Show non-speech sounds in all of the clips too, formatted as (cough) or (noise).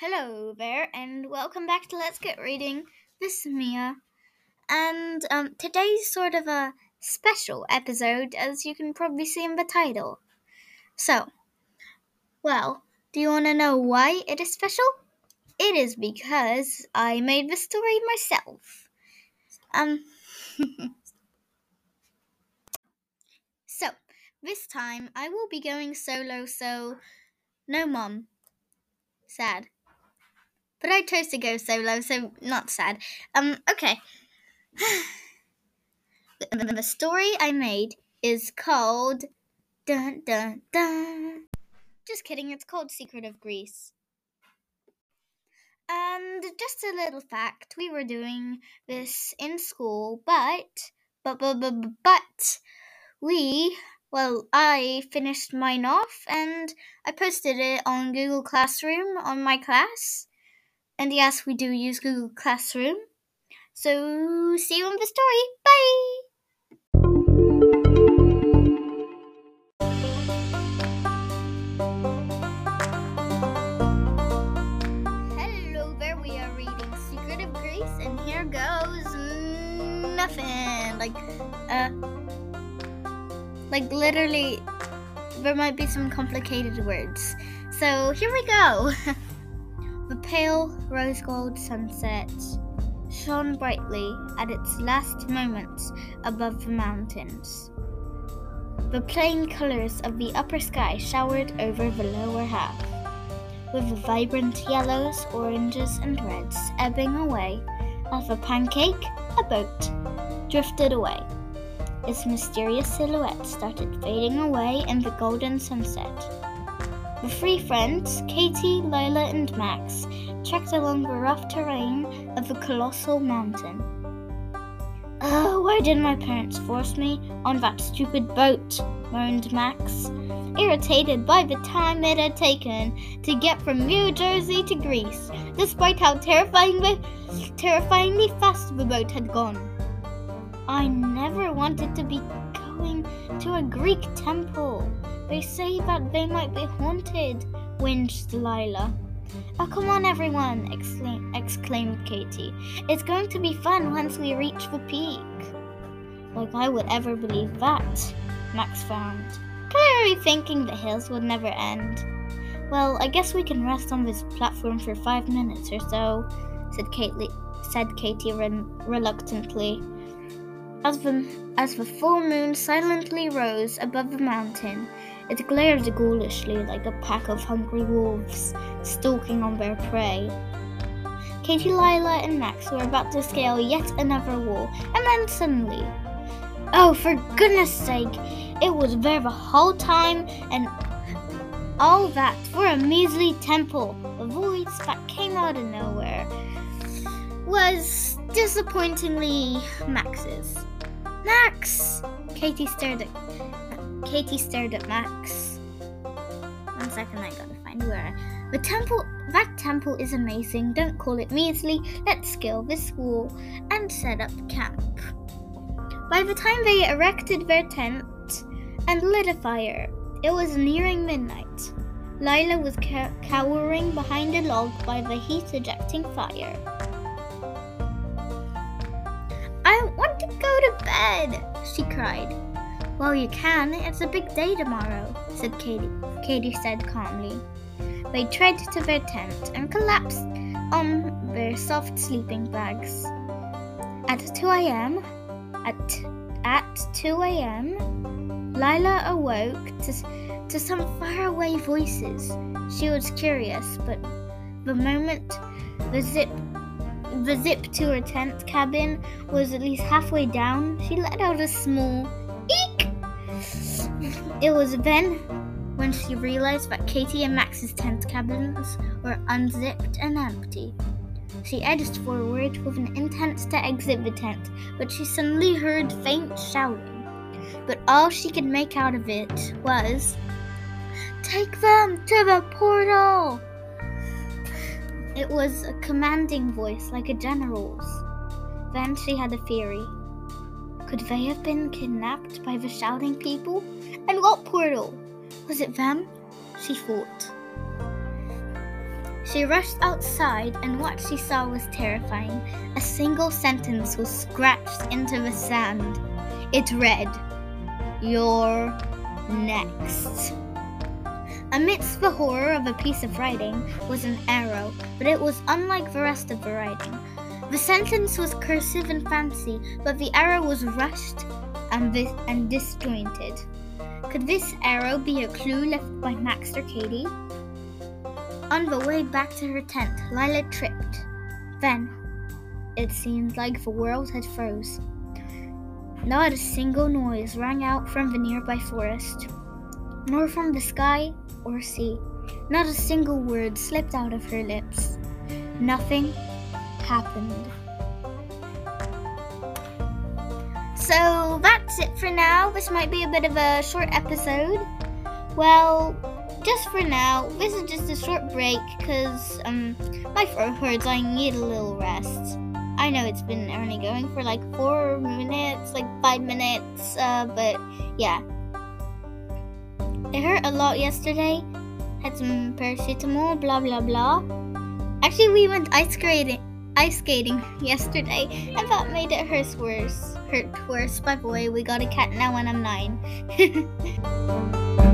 Hello there, and welcome back to Let's Get Reading. This is Mia, and um, today's sort of a special episode, as you can probably see in the title. So, well, do you want to know why it is special? It is because I made the story myself. Um, (laughs) so this time I will be going solo, so no mom. Sad. But I chose to go solo, so not sad. Um, okay. (sighs) the, story I made is called Dun Dun Dun. Just kidding, it's called Secret of Greece. And just a little fact, we were doing this in school, but but but but, but we well, I finished mine off and I posted it on Google Classroom on my class. And yes, we do use Google Classroom. So, see you in the story. Bye! Hello there, we are reading Secret of Greece, and here goes nothing. Like, uh, like literally, there might be some complicated words. So, here we go. (laughs) Pale rose gold sunset shone brightly at its last moments above the mountains. The plain colors of the upper sky showered over the lower half, with vibrant yellows, oranges, and reds ebbing away as a pancake, a boat, drifted away. Its mysterious silhouette started fading away in the golden sunset. The three friends, Katie, Lola, and Max, trekked along the rough terrain of the colossal mountain. Oh, why did my parents force me on that stupid boat? moaned Max, irritated by the time it had taken to get from New Jersey to Greece, despite how terrifyingly, terrifyingly fast the boat had gone. I never wanted to be going to a Greek temple. They say that they might be haunted, whinged Lila. Oh, come on, everyone, exclaim- exclaimed Katie. It's going to be fun once we reach the peak. Like I would ever believe that, Max frowned, clearly thinking the hills would never end. Well, I guess we can rest on this platform for five minutes or so, said, Kate- said Katie re- reluctantly. As the, as the full moon silently rose above the mountain, it glared ghoulishly like a pack of hungry wolves stalking on their prey. Katie, Lila, and Max were about to scale yet another wall, and then suddenly, oh, for goodness sake, it was there the whole time, and all that for a measly temple. The voice that came out of nowhere was disappointingly Max's. Max! Katie stared at Katie stared at Max. One second, I gotta find where. The temple, that temple is amazing. Don't call it measly. Let's scale this wall and set up camp. By the time they erected their tent and lit a fire, it was nearing midnight. Lila was cowering behind a log by the heat ejecting fire. Bed, she cried. Well, you can. It's a big day tomorrow, said Katie. Katie said calmly. They tread to their tent and collapsed on their soft sleeping bags. At 2 a.m., at, at 2 a.m., Lila awoke to, to some faraway voices. She was curious, but the moment the zip the zip to her tent cabin was at least halfway down, she let out a small eek. It was then when she realized that Katie and Max's tent cabins were unzipped and empty. She edged forward with an intent to exit the tent, but she suddenly heard faint shouting. But all she could make out of it was, Take them to the portal! It was a commanding voice like a general's. Then she had a theory. Could they have been kidnapped by the shouting people? And what portal? Was it them? She thought. She rushed outside, and what she saw was terrifying. A single sentence was scratched into the sand. It read, You're next. Amidst the horror of a piece of writing was an arrow, but it was unlike the rest of the writing. The sentence was cursive and fancy, but the arrow was rushed and, vis- and disjointed. Could this arrow be a clue left by Max or Katie? On the way back to her tent, Lila tripped. Then, it seemed like the world had froze. Not a single noise rang out from the nearby forest, nor from the sky or sea. Not a single word slipped out of her lips. Nothing happened. So that's it for now. This might be a bit of a short episode. Well, just for now, this is just a short break because um, my throat hurts. I need a little rest. I know it's been only going for like four minutes, like five minutes, uh, but yeah. It hurt a lot yesterday. Had some paracetamol, blah blah blah. Actually, we went ice skating, ice skating (laughs) yesterday, and that made it hurt worse. Hurt worse. By way, we got a cat now, and I'm nine. (laughs)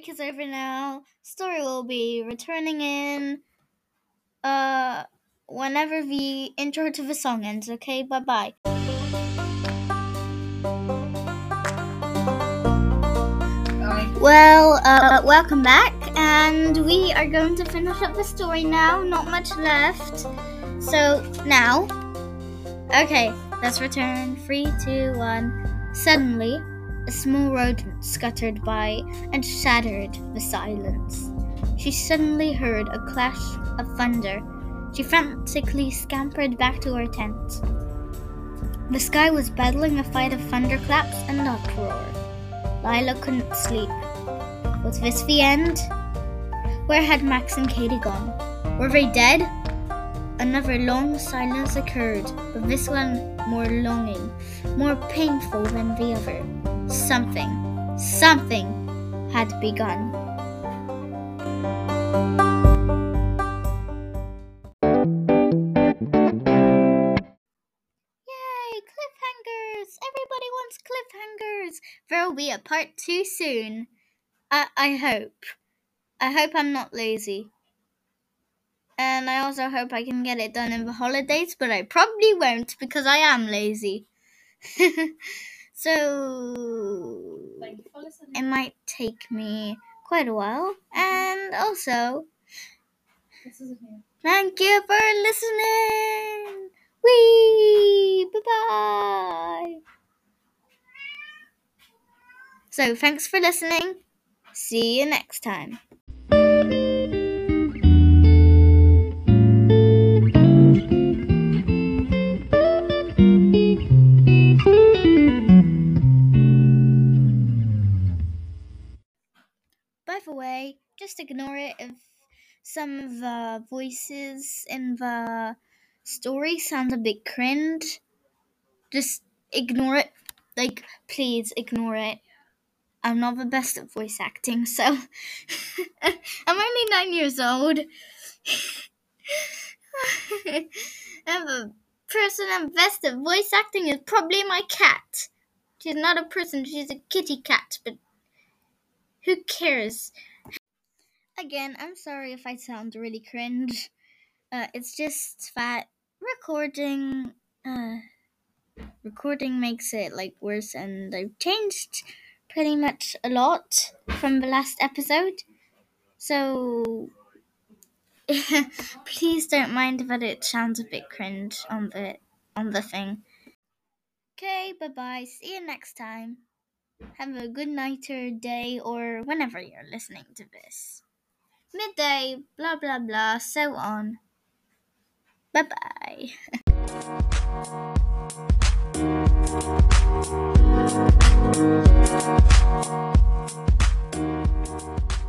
break is over now. Story will be returning in uh whenever the intro to the song ends, okay? Bye bye. Well, uh, welcome back, and we are going to finish up the story now. Not much left. So, now. Okay, let's return. Three, two, one. Suddenly, a small rodent scuttered by and shattered the silence. She suddenly heard a clash of thunder. She frantically scampered back to her tent. The sky was battling a fight of thunderclaps and uproar. Lila couldn't sleep. Was this the end? Where had Max and Katie gone? Were they dead? Another long silence occurred, but this one more longing, more painful than the other. Something, something had begun. Yay, cliffhangers! Everybody wants cliffhangers! There will be a part two soon. I, I hope. I hope I'm not lazy. And I also hope I can get it done in the holidays, but I probably won't because I am lazy. (laughs) so it might take me quite a while. And also, thank you for listening. Wee! Bye bye. So, thanks for listening. See you next time. If some of the voices in the story sound a bit cringe. Just ignore it. Like, please ignore it. I'm not the best at voice acting, so (laughs) I'm only nine years old. (laughs) and the person I'm best at voice acting is probably my cat. She's not a person, she's a kitty cat, but who cares? Again, I'm sorry if I sound really cringe. Uh, it's just that recording, uh, recording makes it like worse, and I've changed pretty much a lot from the last episode. So (laughs) please don't mind that it sounds a bit cringe on the on the thing. Okay, bye bye. See you next time. Have a good night or day or whenever you're listening to this midday, blah, blah, blah, so on. Bye bye. (laughs)